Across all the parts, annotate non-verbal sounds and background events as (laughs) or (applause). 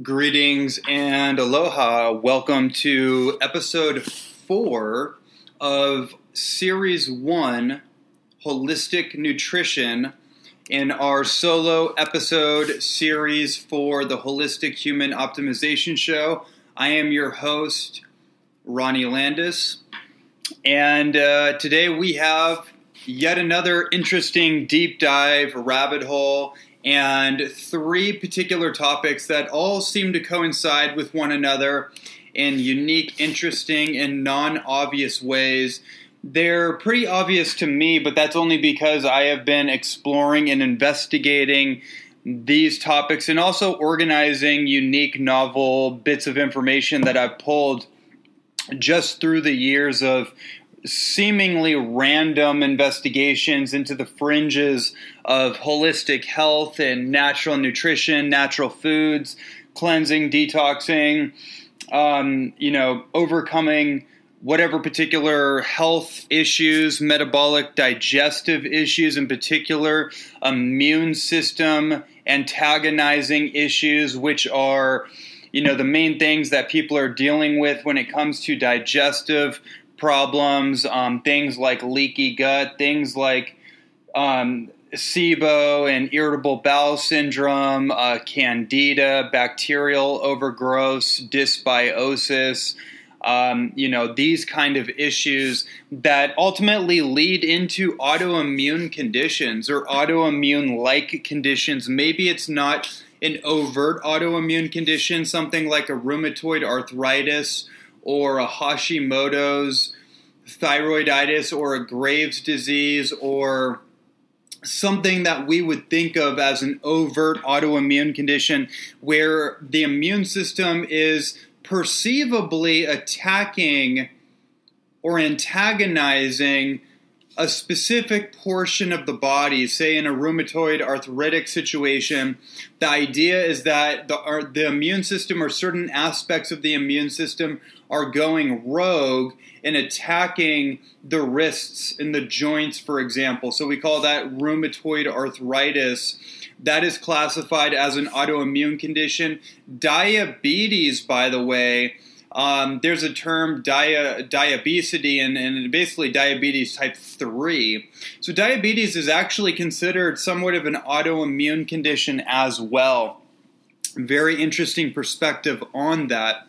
Greetings and aloha. Welcome to episode four of series one Holistic Nutrition in our solo episode series for the Holistic Human Optimization Show. I am your host, Ronnie Landis, and uh, today we have yet another interesting deep dive rabbit hole and three particular topics that all seem to coincide with one another in unique, interesting, and non obvious ways. They're pretty obvious to me, but that's only because I have been exploring and investigating these topics and also organizing unique, novel bits of information that I've pulled just through the years of seemingly random investigations into the fringes of holistic health and natural nutrition, natural foods, cleansing, detoxing, um, you know, overcoming whatever particular health issues, metabolic, digestive issues in particular, immune system antagonizing issues, which are you know the main things that people are dealing with when it comes to digestive problems, um, things like leaky gut, things like um, SIBO and irritable bowel syndrome, uh, candida, bacterial overgrowth, dysbiosis. Um, you know, these kind of issues that ultimately lead into autoimmune conditions or autoimmune like conditions. Maybe it's not an overt autoimmune condition, something like a rheumatoid arthritis or a Hashimoto's thyroiditis or a Graves' disease or something that we would think of as an overt autoimmune condition where the immune system is perceivably attacking or antagonizing a specific portion of the body, say in a rheumatoid arthritic situation, the idea is that the, uh, the immune system or certain aspects of the immune system are going rogue and attacking the wrists and the joints, for example. So we call that rheumatoid arthritis. That is classified as an autoimmune condition. Diabetes, by the way, um, there's a term dia, diabesity and, and basically diabetes type 3. So, diabetes is actually considered somewhat of an autoimmune condition as well. Very interesting perspective on that.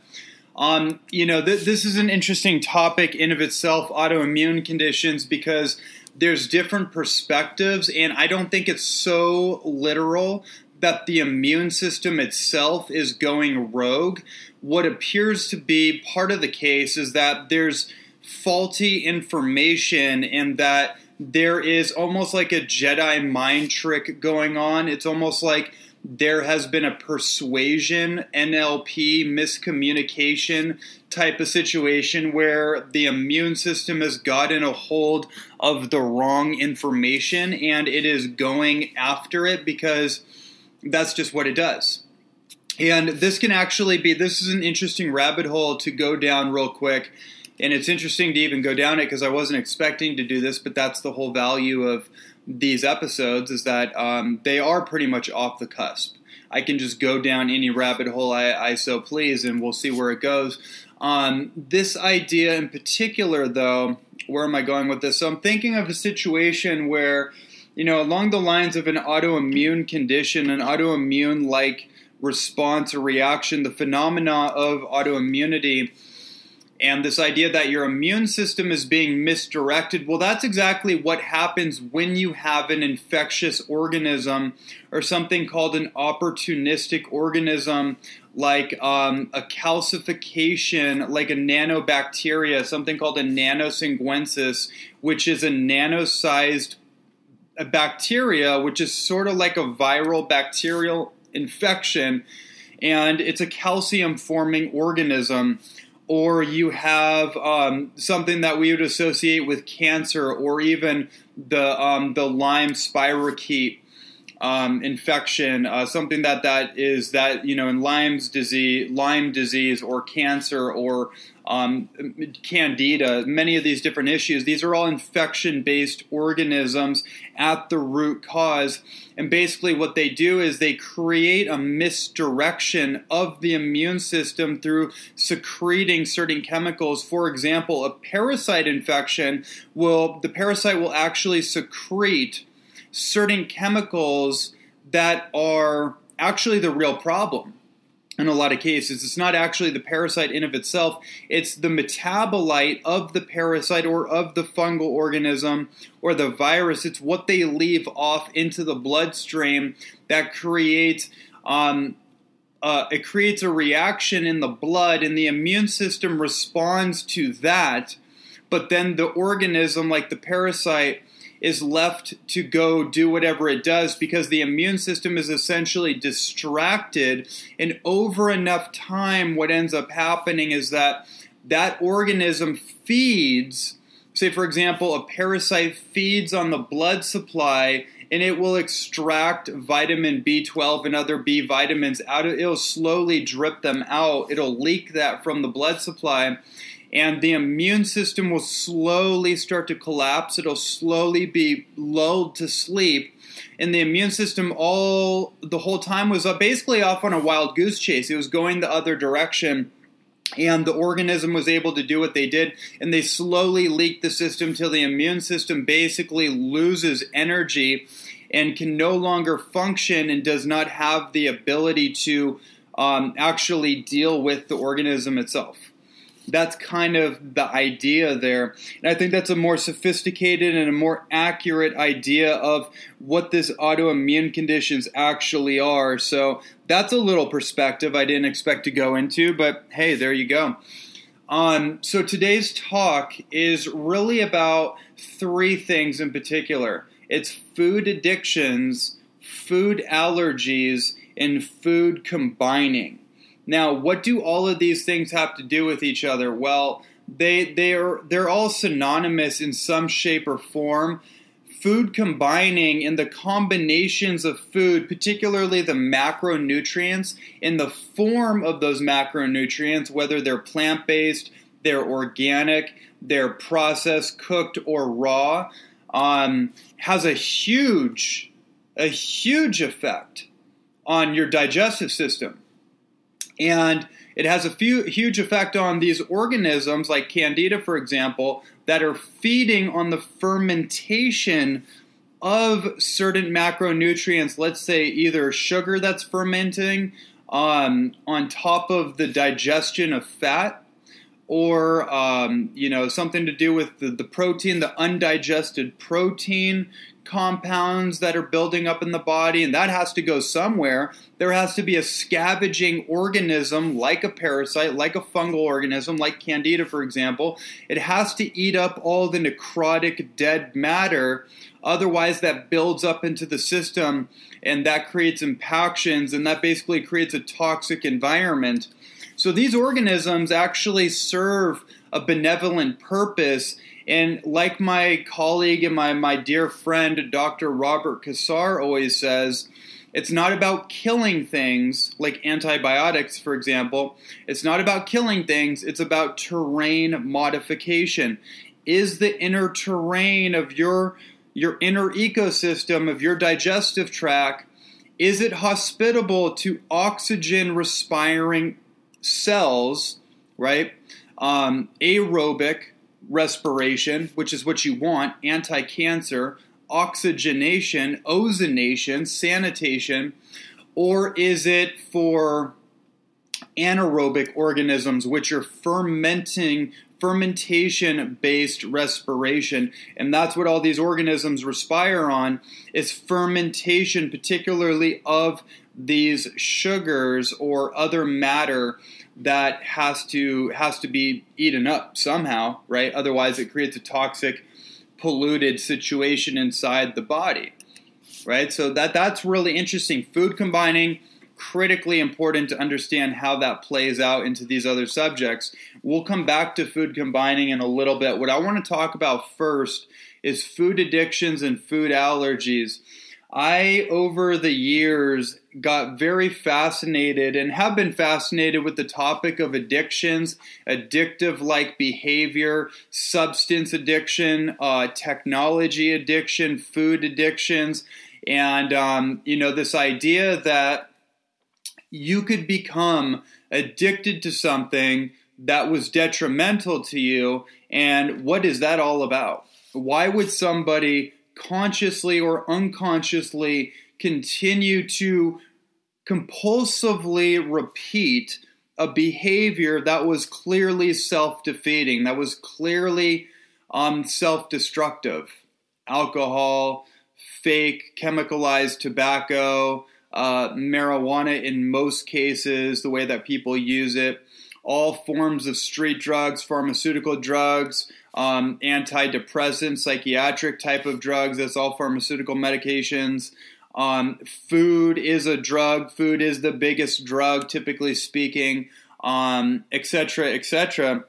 Um, you know, th- this is an interesting topic in of itself, autoimmune conditions, because there's different perspectives, and I don't think it's so literal that the immune system itself is going rogue. What appears to be part of the case is that there's faulty information and that there is almost like a Jedi mind trick going on. It's almost like there has been a persuasion, NLP, miscommunication type of situation where the immune system has gotten a hold of the wrong information and it is going after it because that's just what it does. And this can actually be this is an interesting rabbit hole to go down real quick. And it's interesting to even go down it because I wasn't expecting to do this, but that's the whole value of these episodes is that um, they are pretty much off the cusp. I can just go down any rabbit hole I, I so please, and we'll see where it goes. Um, this idea in particular, though, where am I going with this? So I'm thinking of a situation where you know, along the lines of an autoimmune condition, an autoimmune like response or reaction, the phenomena of autoimmunity, and this idea that your immune system is being misdirected. Well, that's exactly what happens when you have an infectious organism or something called an opportunistic organism, like um, a calcification, like a nanobacteria, something called a nanosinguensis, which is a nano sized bacteria, which is sort of like a viral bacterial infection, and it's a calcium forming organism. Or you have um, something that we would associate with cancer, or even the um, the Lyme spirochete. Um, infection, uh, something that that is that you know in Lyme's disease, Lyme disease, or cancer, or um, candida, many of these different issues. These are all infection-based organisms at the root cause, and basically what they do is they create a misdirection of the immune system through secreting certain chemicals. For example, a parasite infection will the parasite will actually secrete certain chemicals that are actually the real problem in a lot of cases. It's not actually the parasite in of itself, it's the metabolite of the parasite or of the fungal organism or the virus. It's what they leave off into the bloodstream that creates um, uh, it creates a reaction in the blood, and the immune system responds to that. But then the organism, like the parasite, is left to go do whatever it does because the immune system is essentially distracted. And over enough time, what ends up happening is that that organism feeds, say, for example, a parasite feeds on the blood supply and it will extract vitamin B12 and other B vitamins out of it'll slowly drip them out. It'll leak that from the blood supply and the immune system will slowly start to collapse. It'll slowly be lulled to sleep. And the immune system all the whole time was basically off on a wild goose chase. It was going the other direction and the organism was able to do what they did and they slowly leak the system till the immune system basically loses energy and can no longer function and does not have the ability to um, actually deal with the organism itself that's kind of the idea there. And I think that's a more sophisticated and a more accurate idea of what this autoimmune conditions actually are. So that's a little perspective I didn't expect to go into, but hey, there you go. Um, so today's talk is really about three things in particular it's food addictions, food allergies, and food combining. Now, what do all of these things have to do with each other? Well, they they're they're all synonymous in some shape or form. Food combining and the combinations of food, particularly the macronutrients, in the form of those macronutrients, whether they're plant based, they're organic, they're processed, cooked, or raw, um, has a huge, a huge effect on your digestive system. And it has a few, huge effect on these organisms, like Candida, for example, that are feeding on the fermentation of certain macronutrients. Let's say either sugar that's fermenting um, on top of the digestion of fat, or um, you know something to do with the, the protein, the undigested protein compounds that are building up in the body, and that has to go somewhere. There has to be a scavenging organism like a parasite, like a fungal organism, like Candida, for example. It has to eat up all the necrotic dead matter. Otherwise, that builds up into the system and that creates impactions, and that basically creates a toxic environment. So, these organisms actually serve a benevolent purpose and like my colleague and my, my dear friend, Dr. Robert Cassar, always says, it's not about killing things like antibiotics, for example. It's not about killing things, it's about terrain modification. Is the inner terrain of your your inner ecosystem of your digestive tract is it hospitable to oxygen respiring cells, right? Um, aerobic respiration, which is what you want, anti cancer, oxygenation, ozonation, sanitation, or is it for anaerobic organisms, which are fermenting, fermentation based respiration? And that's what all these organisms respire on is fermentation, particularly of these sugars or other matter that has to has to be eaten up somehow, right? Otherwise, it creates a toxic, polluted situation inside the body, right? So that that's really interesting. Food combining critically important to understand how that plays out into these other subjects. We'll come back to food combining in a little bit. What I want to talk about first is food addictions and food allergies. I, over the years, got very fascinated and have been fascinated with the topic of addictions, addictive like behavior, substance addiction, uh, technology addiction, food addictions, and, um, you know, this idea that you could become addicted to something that was detrimental to you. And what is that all about? Why would somebody consciously or unconsciously continue to compulsively repeat a behavior that was clearly self defeating, that was clearly um, self destructive. Alcohol, fake, chemicalized tobacco, uh, marijuana in most cases, the way that people use it, all forms of street drugs, pharmaceutical drugs, um, antidepressant, psychiatric type of drugs. That's all pharmaceutical medications. Um, food is a drug. Food is the biggest drug, typically speaking, um, etc. Et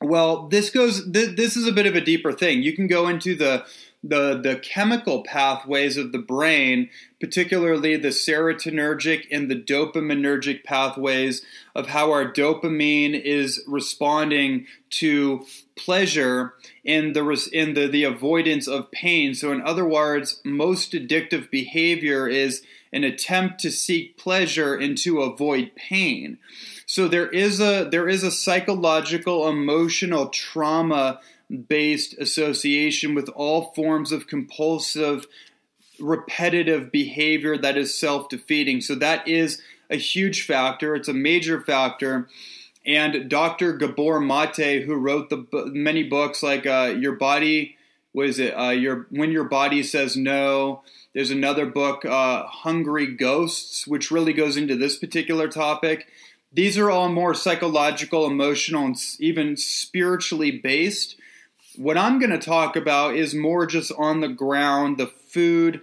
well, this goes. Th- this is a bit of a deeper thing. You can go into the the, the chemical pathways of the brain, particularly the serotonergic and the dopaminergic pathways of how our dopamine is responding to pleasure in the in the, the avoidance of pain. So in other words, most addictive behavior is an attempt to seek pleasure and to avoid pain. So there is a there is a psychological emotional trauma based association with all forms of compulsive, repetitive behavior that is self defeating. So that is a huge factor. It's a major factor. And Dr. Gabor Mate, who wrote the many books like uh, Your Body, was it uh, your When Your Body Says No. There's another book, uh, Hungry Ghosts, which really goes into this particular topic. These are all more psychological, emotional, and even spiritually based. What I'm going to talk about is more just on the ground, the food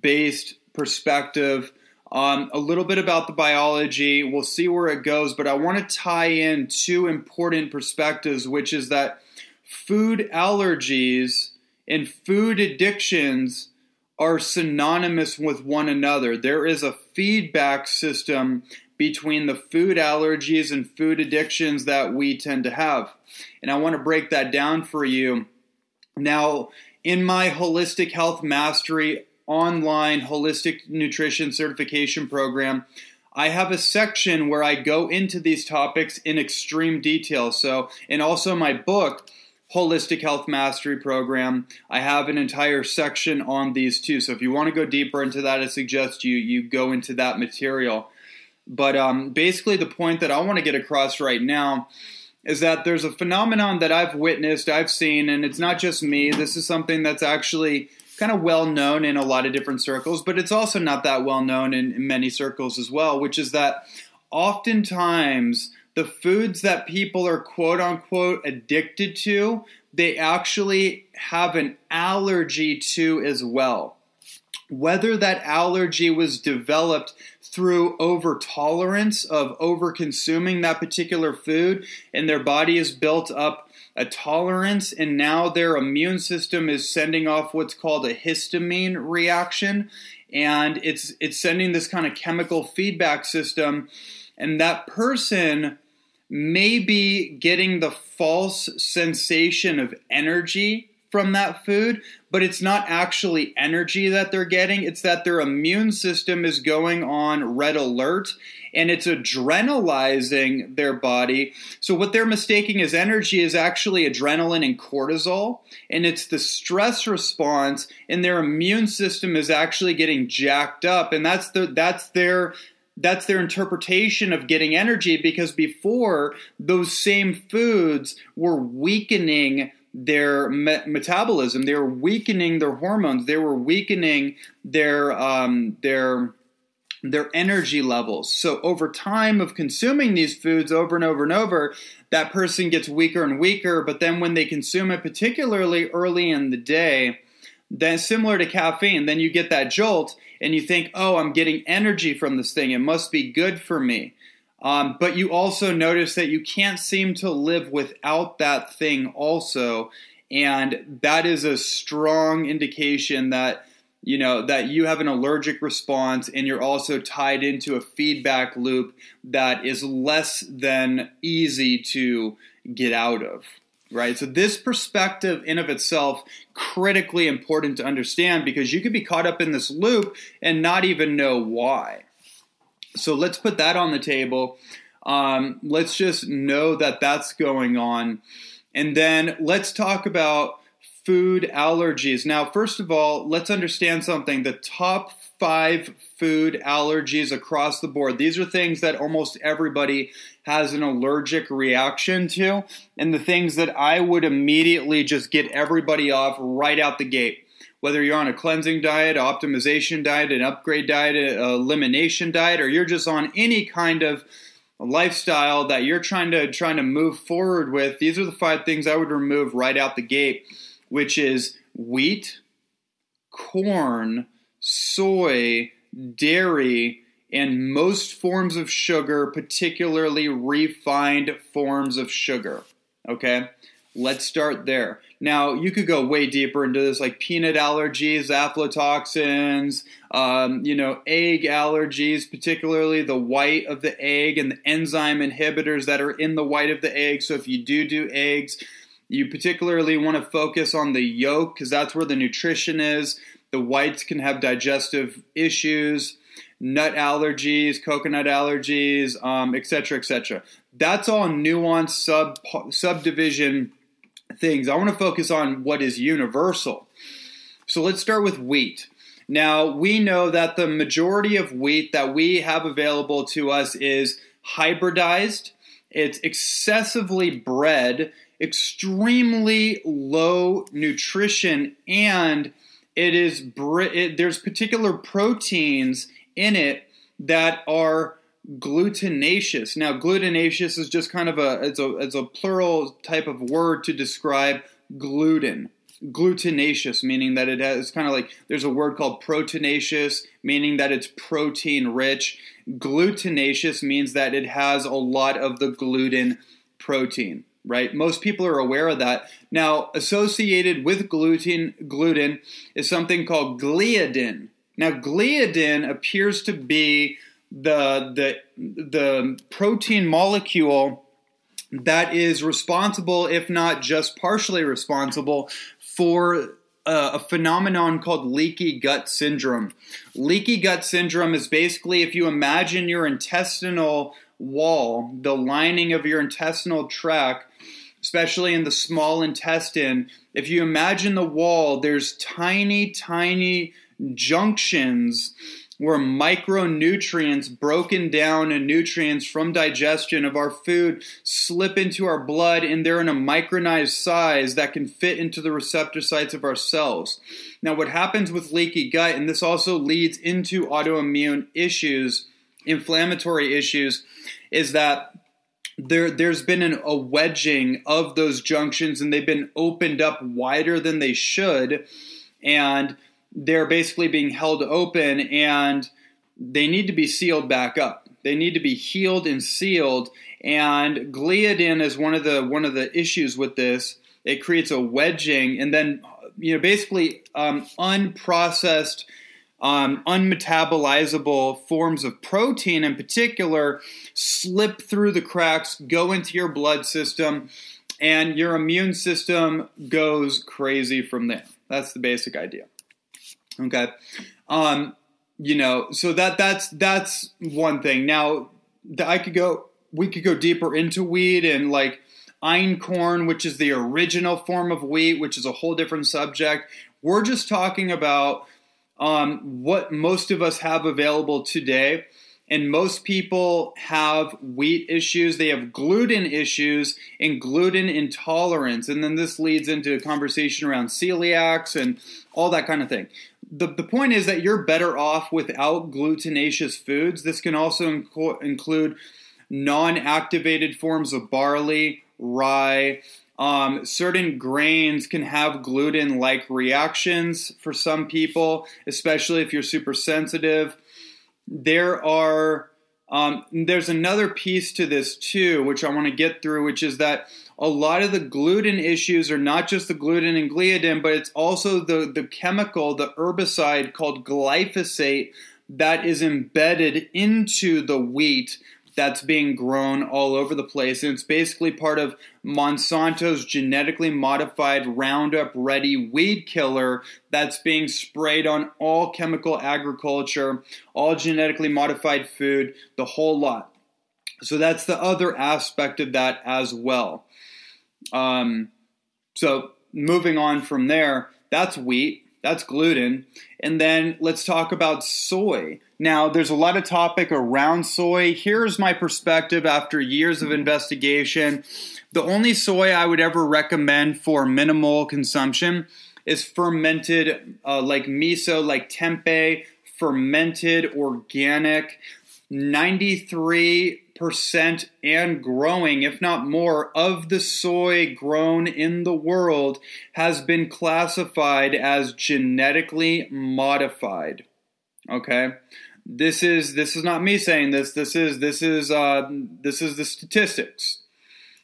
based perspective. Um, a little bit about the biology. We'll see where it goes, but I want to tie in two important perspectives, which is that food allergies and food addictions are synonymous with one another. There is a feedback system between the food allergies and food addictions that we tend to have. And I want to break that down for you. Now, in my Holistic Health Mastery online holistic nutrition certification program, I have a section where I go into these topics in extreme detail. So, and also my book, Holistic Health Mastery Program, I have an entire section on these too. So, if you want to go deeper into that, I suggest you you go into that material. But um, basically, the point that I want to get across right now is that there's a phenomenon that I've witnessed, I've seen, and it's not just me. This is something that's actually kind of well known in a lot of different circles, but it's also not that well known in, in many circles as well, which is that oftentimes the foods that people are quote unquote addicted to, they actually have an allergy to as well. Whether that allergy was developed through over tolerance of over consuming that particular food and their body has built up a tolerance and now their immune system is sending off what's called a histamine reaction. And it's it's sending this kind of chemical feedback system and that person may be getting the false sensation of energy from that food, but it's not actually energy that they're getting. It's that their immune system is going on red alert and it's adrenalizing their body. So, what they're mistaking as energy is actually adrenaline and cortisol, and it's the stress response, and their immune system is actually getting jacked up, and that's the that's their that's their interpretation of getting energy because before those same foods were weakening their me- metabolism. They were weakening their hormones. They were weakening their um, their their energy levels. So over time of consuming these foods over and over and over, that person gets weaker and weaker. But then when they consume it, particularly early in the day, then similar to caffeine, then you get that jolt and you think, oh, I'm getting energy from this thing. It must be good for me. Um, but you also notice that you can't seem to live without that thing, also. And that is a strong indication that you know that you have an allergic response and you're also tied into a feedback loop that is less than easy to get out of right so this perspective in of itself critically important to understand because you could be caught up in this loop and not even know why so let's put that on the table um, let's just know that that's going on and then let's talk about food allergies. Now, first of all, let's understand something. The top five food allergies across the board, these are things that almost everybody has an allergic reaction to, and the things that I would immediately just get everybody off right out the gate. Whether you're on a cleansing diet, optimization diet, an upgrade diet, an elimination diet, or you're just on any kind of lifestyle that you're trying to trying to move forward with, these are the five things I would remove right out the gate which is wheat, corn, soy, dairy, and most forms of sugar, particularly refined forms of sugar. Okay, let's start there. Now, you could go way deeper into this, like peanut allergies, aflatoxins, um, you know, egg allergies, particularly the white of the egg and the enzyme inhibitors that are in the white of the egg. So, if you do do eggs, you particularly want to focus on the yolk because that's where the nutrition is. The whites can have digestive issues, nut allergies, coconut allergies, um, etc., etc. That's all nuanced sub subdivision things. I want to focus on what is universal. So let's start with wheat. Now, we know that the majority of wheat that we have available to us is hybridized. It's excessively bred extremely low nutrition and it is there's particular proteins in it that are glutinaceous. Now, glutinaceous is just kind of a it's a it's a plural type of word to describe gluten. Glutinaceous meaning that it has kind of like there's a word called proteinaceous meaning that it's protein rich. Glutinaceous means that it has a lot of the gluten protein right? Most people are aware of that. Now, associated with gluten, gluten is something called gliadin. Now, gliadin appears to be the the the protein molecule that is responsible, if not just partially responsible, for uh, a phenomenon called leaky gut syndrome. Leaky gut syndrome is basically if you imagine your intestinal wall, the lining of your intestinal tract, especially in the small intestine, if you imagine the wall, there's tiny, tiny junctions where micronutrients broken down and nutrients from digestion of our food slip into our blood and they're in a micronized size that can fit into the receptor sites of our cells. Now, what happens with leaky gut, and this also leads into autoimmune issues, inflammatory issues, is that there there's been an, a wedging of those junctions and they've been opened up wider than they should and they're basically being held open and they need to be sealed back up they need to be healed and sealed and gliadin is one of the one of the issues with this it creates a wedging and then you know basically um, unprocessed um, unmetabolizable forms of protein in particular slip through the cracks, go into your blood system, and your immune system goes crazy from there. That's the basic idea. Okay. Um, you know, so that that's that's one thing. Now, I could go we could go deeper into wheat and like einkorn, which is the original form of wheat, which is a whole different subject. We're just talking about um, what most of us have available today. And most people have wheat issues, they have gluten issues and gluten intolerance. And then this leads into a conversation around celiacs and all that kind of thing. The, the point is that you're better off without glutenaceous foods. This can also inc- include non activated forms of barley, rye, um, certain grains can have gluten like reactions for some people, especially if you're super sensitive. There are um, there's another piece to this too, which I want to get through, which is that a lot of the gluten issues are not just the gluten and gliadin, but it's also the, the chemical, the herbicide called glyphosate that is embedded into the wheat that's being grown all over the place. And it's basically part of Monsanto's genetically modified Roundup Ready weed killer that's being sprayed on all chemical agriculture, all genetically modified food, the whole lot. So that's the other aspect of that as well. Um, so moving on from there, that's wheat. That's gluten. And then let's talk about soy. Now, there's a lot of topic around soy. Here's my perspective after years of investigation. The only soy I would ever recommend for minimal consumption is fermented, uh, like miso, like tempeh, fermented organic. 93 percent and growing, if not more, of the soy grown in the world has been classified as genetically modified. Okay, this is this is not me saying this. This is this is uh, this is the statistics.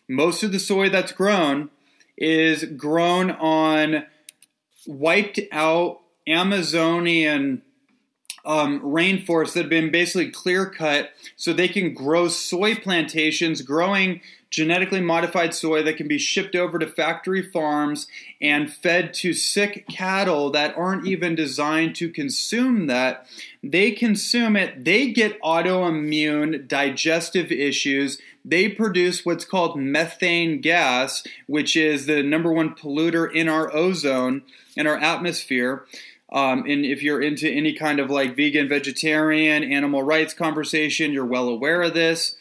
Most of the soy that's grown is grown on wiped out Amazonian um, rainforests that have been basically clear cut so they can grow soy plantations, growing genetically modified soy that can be shipped over to factory farms and fed to sick cattle that aren't even designed to consume that. They consume it, they get autoimmune digestive issues. They produce what's called methane gas, which is the number one polluter in our ozone, in our atmosphere. Um, and if you're into any kind of like vegan, vegetarian, animal rights conversation, you're well aware of this.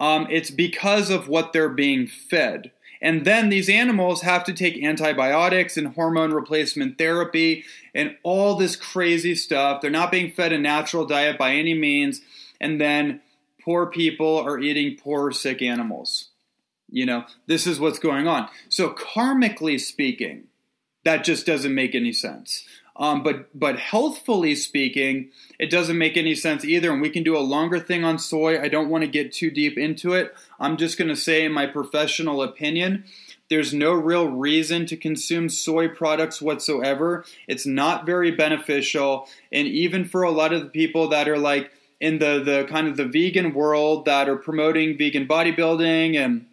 Um, it's because of what they're being fed. And then these animals have to take antibiotics and hormone replacement therapy and all this crazy stuff. They're not being fed a natural diet by any means. And then poor people are eating poor, sick animals. You know, this is what's going on. So, karmically speaking, that just doesn't make any sense. Um, but but healthfully speaking, it doesn't make any sense either. And we can do a longer thing on soy. I don't want to get too deep into it. I'm just going to say, in my professional opinion, there's no real reason to consume soy products whatsoever. It's not very beneficial, and even for a lot of the people that are like in the the kind of the vegan world that are promoting vegan bodybuilding and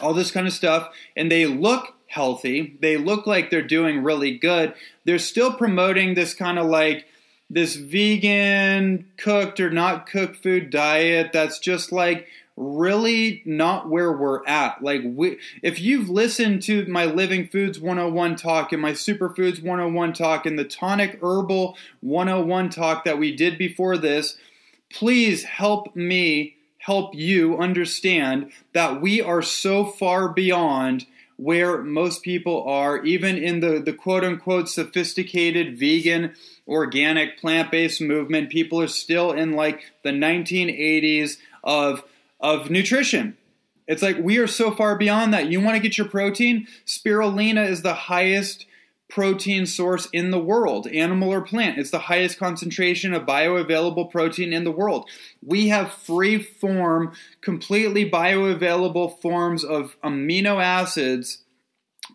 all this kind of stuff, and they look healthy. They look like they're doing really good. They're still promoting this kind of like this vegan cooked or not cooked food diet that's just like really not where we're at. Like we, if you've listened to my Living Foods 101 talk and my Superfoods 101 talk and the Tonic Herbal 101 talk that we did before this, please help me help you understand that we are so far beyond where most people are, even in the, the quote unquote sophisticated vegan, organic, plant based movement. People are still in like the 1980s of, of nutrition. It's like we are so far beyond that. You want to get your protein? Spirulina is the highest protein source in the world, animal or plant. It's the highest concentration of bioavailable protein in the world. We have free form, completely bioavailable forms of amino acids,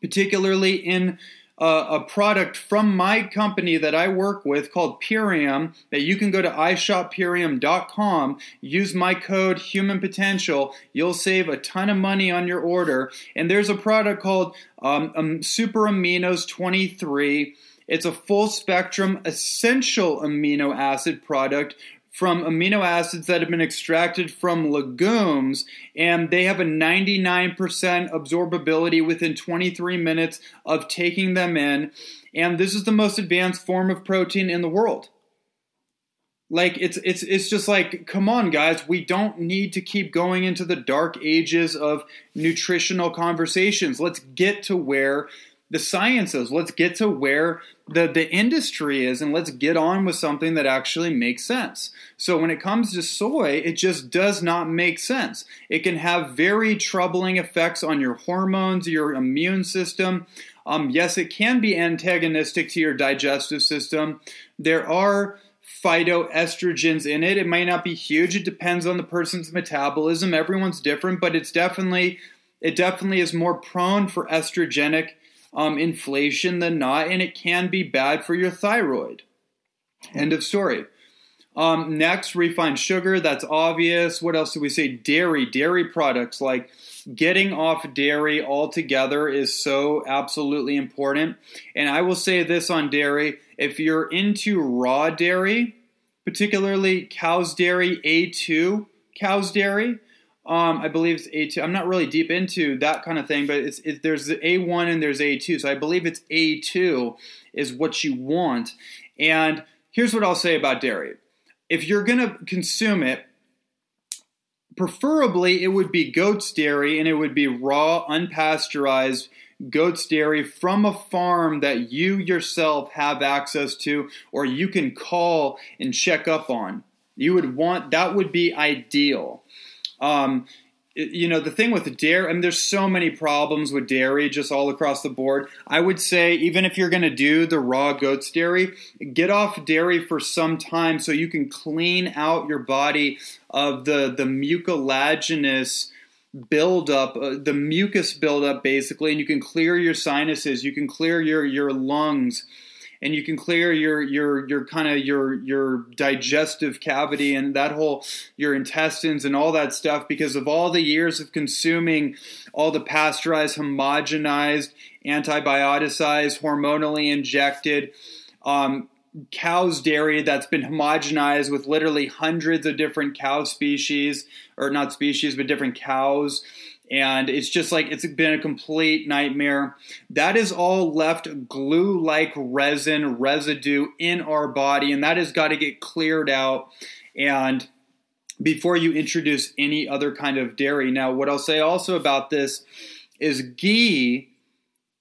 particularly in a product from my company that I work with called Purium that you can go to ishoppurium.com, use my code Human Potential, you'll save a ton of money on your order. And there's a product called um, um, Super Aminos 23. It's a full spectrum essential amino acid product from amino acids that have been extracted from legumes, and they have a 99% absorbability within 23 minutes of taking them in. And this is the most advanced form of protein in the world. Like it's it's it's just like come on guys, we don't need to keep going into the dark ages of nutritional conversations. Let's get to where the sciences. Let's get to where the, the industry is and let's get on with something that actually makes sense. So when it comes to soy, it just does not make sense. It can have very troubling effects on your hormones, your immune system. Um, yes, it can be antagonistic to your digestive system. There are phytoestrogens in it. It might not be huge. It depends on the person's metabolism. Everyone's different, but it's definitely it definitely is more prone for estrogenic um, inflation than not, and it can be bad for your thyroid. End of story. Um, next, refined sugar. That's obvious. What else do we say? Dairy, dairy products like getting off dairy altogether is so absolutely important. And I will say this on dairy if you're into raw dairy, particularly cow's dairy, A2 cow's dairy, um, I believe it's A2. I'm not really deep into that kind of thing, but it's it, there's A1 and there's A2. So I believe it's A2 is what you want. And here's what I'll say about dairy if you're going to consume it, preferably it would be goat's dairy and it would be raw, unpasteurized goat's dairy from a farm that you yourself have access to or you can call and check up on. You would want that would be ideal. Um, you know the thing with dairy i mean there's so many problems with dairy just all across the board. I would say even if you're going to do the raw goat's dairy get off dairy for some time so you can clean out your body of the the mucilaginous buildup uh, the mucus buildup basically and you can clear your sinuses you can clear your your lungs and you can clear your your your kind of your your digestive cavity and that whole your intestines and all that stuff because of all the years of consuming all the pasteurized, homogenized, antibioticized, hormonally injected um, cow's dairy that's been homogenized with literally hundreds of different cow species or not species but different cows and it's just like it's been a complete nightmare. That is all left glue like resin residue in our body, and that has got to get cleared out. And before you introduce any other kind of dairy. Now, what I'll say also about this is ghee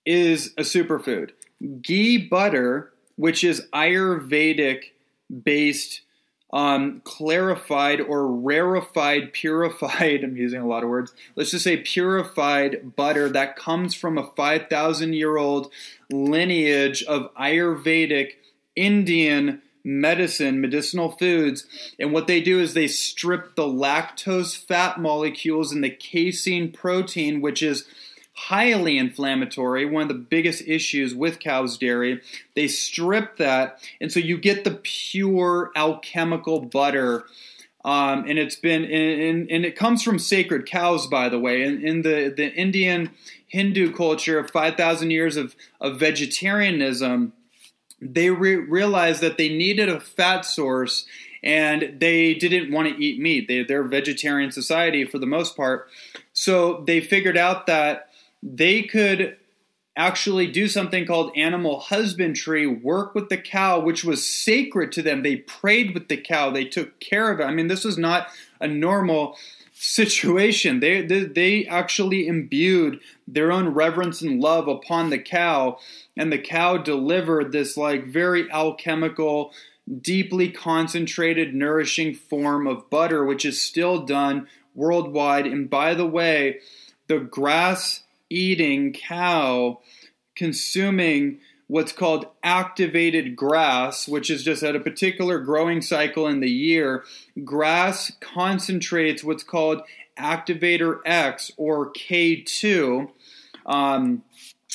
is a superfood. Ghee butter, which is Ayurvedic based um, clarified or rarefied, purified, (laughs) I'm using a lot of words, let's just say purified butter that comes from a 5,000 year old lineage of Ayurvedic Indian medicine, medicinal foods. And what they do is they strip the lactose fat molecules and the casein protein, which is highly inflammatory, one of the biggest issues with cow's dairy. They strip that, and so you get the pure alchemical butter. Um, and it's been and, and it comes from sacred cows, by the way. In, in the the Indian Hindu culture of five thousand years of of vegetarianism, they re- realized that they needed a fat source, and they didn't want to eat meat. They, they're a vegetarian society for the most part, so they figured out that they could actually do something called animal husbandry, work with the cow, which was sacred to them. They prayed with the cow, they took care of it. I mean, this was not a normal situation. They, they, they actually imbued their own reverence and love upon the cow, and the cow delivered this like very alchemical, deeply concentrated, nourishing form of butter, which is still done worldwide. And by the way, the grass eating cow consuming what's called activated grass, which is just at a particular growing cycle in the year, grass concentrates what's called activator X or K2. Um,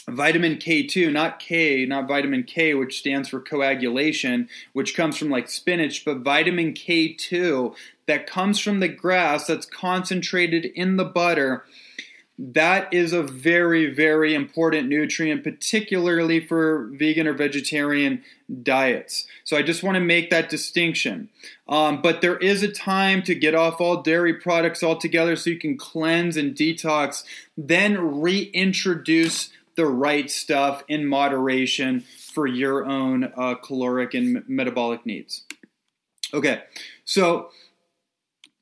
vitamin K2, not K, not vitamin K, which stands for coagulation, which comes from like spinach, but vitamin K2 that comes from the grass that's concentrated in the butter that is a very, very important nutrient, particularly for vegan or vegetarian diets. So I just want to make that distinction. Um, but there is a time to get off all dairy products altogether so you can cleanse and detox, then reintroduce the right stuff in moderation for your own uh, caloric and metabolic needs. Okay, so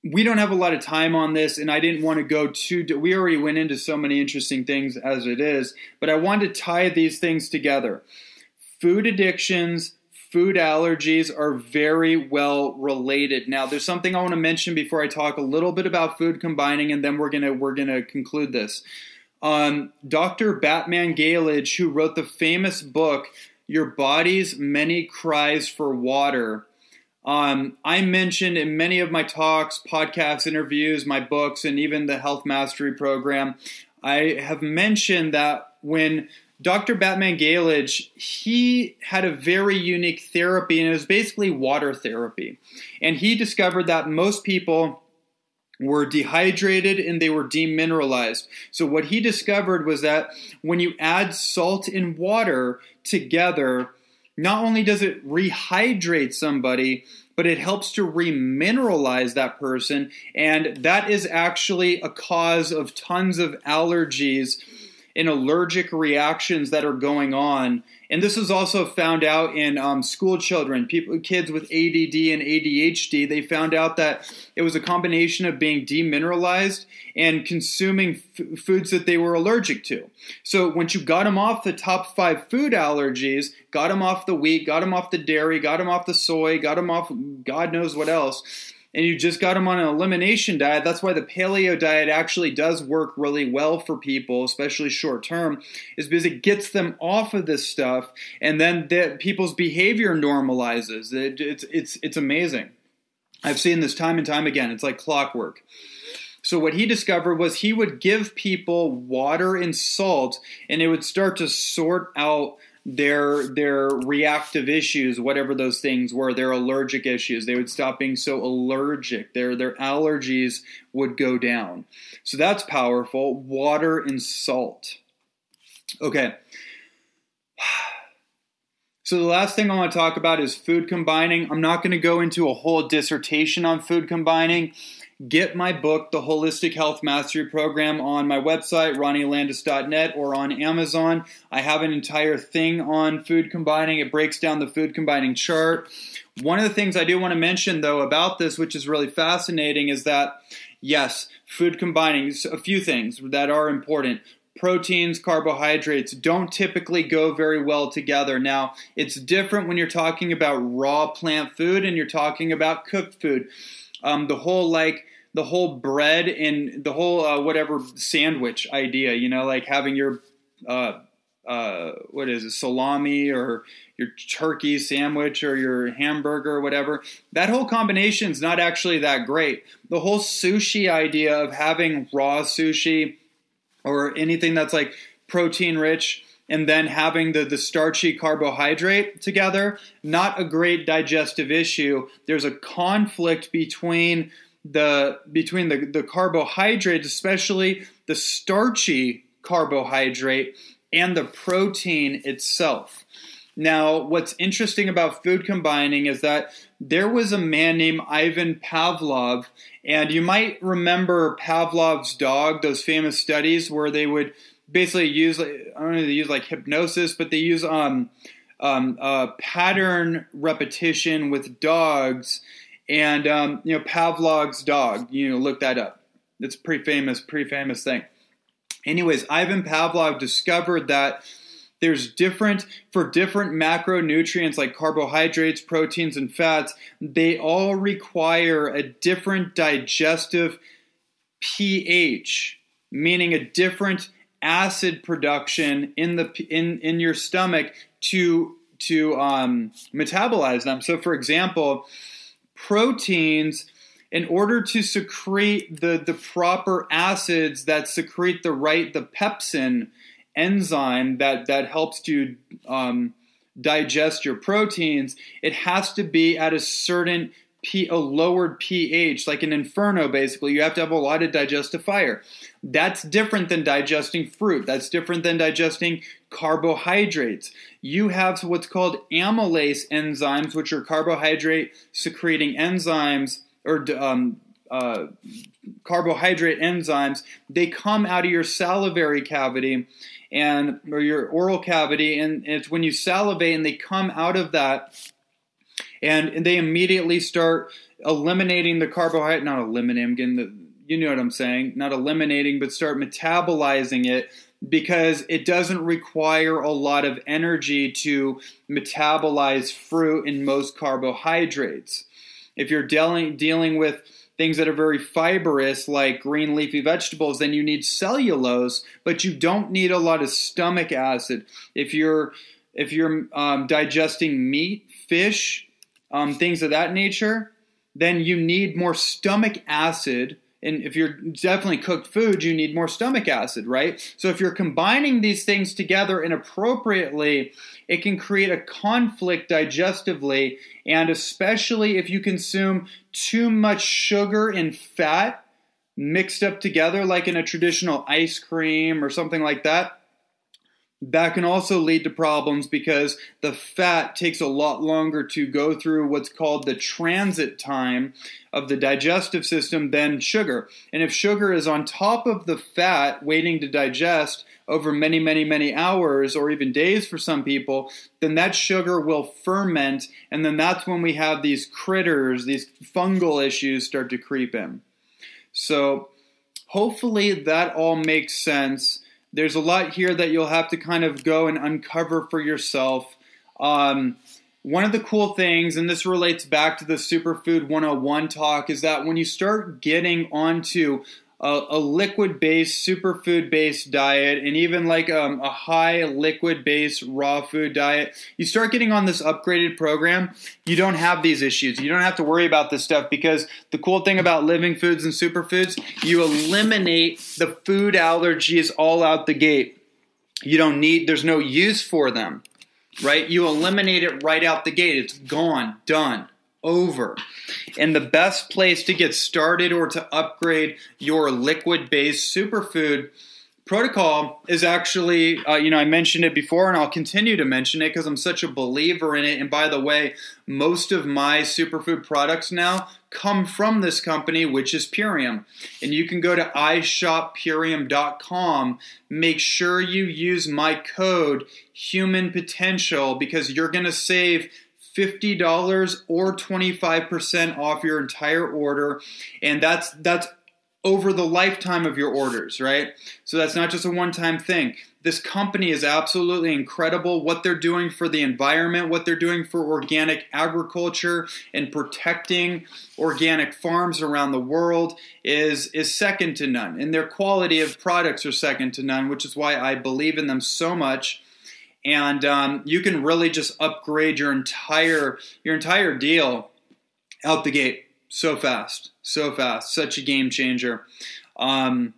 we don't have a lot of time on this, and I didn't want to go too. We already went into so many interesting things as it is, but I wanted to tie these things together. Food addictions, food allergies are very well related. Now, there's something I want to mention before I talk a little bit about food combining, and then we're gonna we're gonna conclude this. Um, Dr. Batmanghelidj, who wrote the famous book "Your Body's Many Cries for Water." Um, I mentioned in many of my talks, podcasts, interviews, my books, and even the Health Mastery program, I have mentioned that when Dr. Batmanghelidj, he had a very unique therapy, and it was basically water therapy. And he discovered that most people were dehydrated and they were demineralized. So, what he discovered was that when you add salt and water together, not only does it rehydrate somebody, but it helps to remineralize that person. And that is actually a cause of tons of allergies and allergic reactions that are going on. And this is also found out in um, school children, people, kids with ADD and ADHD. They found out that it was a combination of being demineralized and consuming f- foods that they were allergic to. So once you got them off the top five food allergies, got them off the wheat, got them off the dairy, got them off the soy, got them off God knows what else and you just got them on an elimination diet, that's why the paleo diet actually does work really well for people, especially short term, is because it gets them off of this stuff, and then the, people's behavior normalizes. It, it's it's it's amazing. I've seen this time and time again. It's like clockwork. So what he discovered was he would give people water and salt, and it would start to sort out their their reactive issues, whatever those things were, their allergic issues, they would stop being so allergic. Their their allergies would go down. So that's powerful. Water and salt. Okay. So the last thing I want to talk about is food combining. I'm not going to go into a whole dissertation on food combining get my book, The Holistic Health Mastery Program, on my website, ronnielandis.net, or on Amazon. I have an entire thing on food combining. It breaks down the food combining chart. One of the things I do want to mention, though, about this, which is really fascinating, is that yes, food combining, a few things that are important proteins, carbohydrates don't typically go very well together. Now, it's different when you're talking about raw plant food and you're talking about cooked food. Um, the whole like the whole bread and the whole uh, whatever sandwich idea, you know, like having your uh, uh, what is it, salami or your turkey sandwich or your hamburger or whatever. That whole combination is not actually that great. The whole sushi idea of having raw sushi or anything that's like protein rich and then having the, the starchy carbohydrate together, not a great digestive issue. There's a conflict between the between the, the carbohydrates, especially the starchy carbohydrate and the protein itself. Now, what's interesting about food combining is that there was a man named Ivan Pavlov, and you might remember Pavlov's dog, those famous studies where they would basically use, I don't know, they use like hypnosis, but they use um, um, uh, pattern repetition with dogs and um, you know Pavlov's dog. You know, look that up. It's pretty famous, pretty famous thing. Anyways, Ivan Pavlov discovered that there's different for different macronutrients like carbohydrates, proteins, and fats. They all require a different digestive pH, meaning a different acid production in the in in your stomach to to um, metabolize them. So, for example proteins in order to secrete the, the proper acids that secrete the right the pepsin enzyme that that helps to um, digest your proteins it has to be at a certain A lowered pH, like an inferno, basically. You have to have a lot of digestive fire. That's different than digesting fruit. That's different than digesting carbohydrates. You have what's called amylase enzymes, which are carbohydrate secreting enzymes or um, uh, carbohydrate enzymes. They come out of your salivary cavity and or your oral cavity, and it's when you salivate and they come out of that and they immediately start eliminating the carbohydrate, not eliminating, the, you know what I'm saying, not eliminating, but start metabolizing it because it doesn't require a lot of energy to metabolize fruit and most carbohydrates. If you're dealing dealing with things that are very fibrous like green leafy vegetables then you need cellulose but you don't need a lot of stomach acid if you're if you're um, digesting meat fish um, things of that nature, then you need more stomach acid and if you're definitely cooked food, you need more stomach acid, right? So if you're combining these things together inappropriately, it can create a conflict digestively, and especially if you consume too much sugar and fat mixed up together, like in a traditional ice cream or something like that that can also lead to problems because the fat takes a lot longer to go through what's called the transit time of the digestive system than sugar. And if sugar is on top of the fat waiting to digest over many, many, many hours or even days for some people, then that sugar will ferment. And then that's when we have these critters, these fungal issues start to creep in. So hopefully that all makes sense there's a lot here that you'll have to kind of go and uncover for yourself. Um, one of the cool things, and this relates back to the Superfood 101 talk, is that when you start getting onto a, a liquid based, superfood based diet, and even like um, a high liquid based raw food diet, you start getting on this upgraded program, you don't have these issues. You don't have to worry about this stuff because the cool thing about living foods and superfoods, you eliminate the food allergies all out the gate. You don't need, there's no use for them, right? You eliminate it right out the gate. It's gone, done over. And the best place to get started or to upgrade your liquid based superfood protocol is actually, uh, you know, I mentioned it before and I'll continue to mention it because I'm such a believer in it. And by the way, most of my superfood products now come from this company, which is Purium. And you can go to ishoppurium.com. Make sure you use my code human potential because you're going to save $50 or 25% off your entire order and that's that's over the lifetime of your orders, right? So that's not just a one-time thing. This company is absolutely incredible what they're doing for the environment, what they're doing for organic agriculture and protecting organic farms around the world is is second to none. And their quality of products are second to none, which is why I believe in them so much and um, you can really just upgrade your entire your entire deal out the gate so fast, so fast, such a game changer. Um,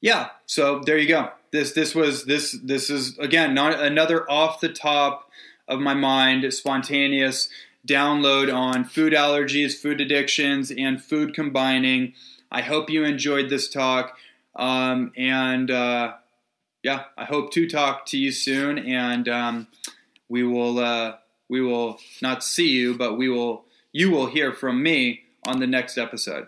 yeah, so there you go. This this was this this is again not another off the top of my mind spontaneous download on food allergies, food addictions, and food combining. I hope you enjoyed this talk, um, and. Uh, yeah, I hope to talk to you soon, and um, we will uh, we will not see you, but we will you will hear from me on the next episode.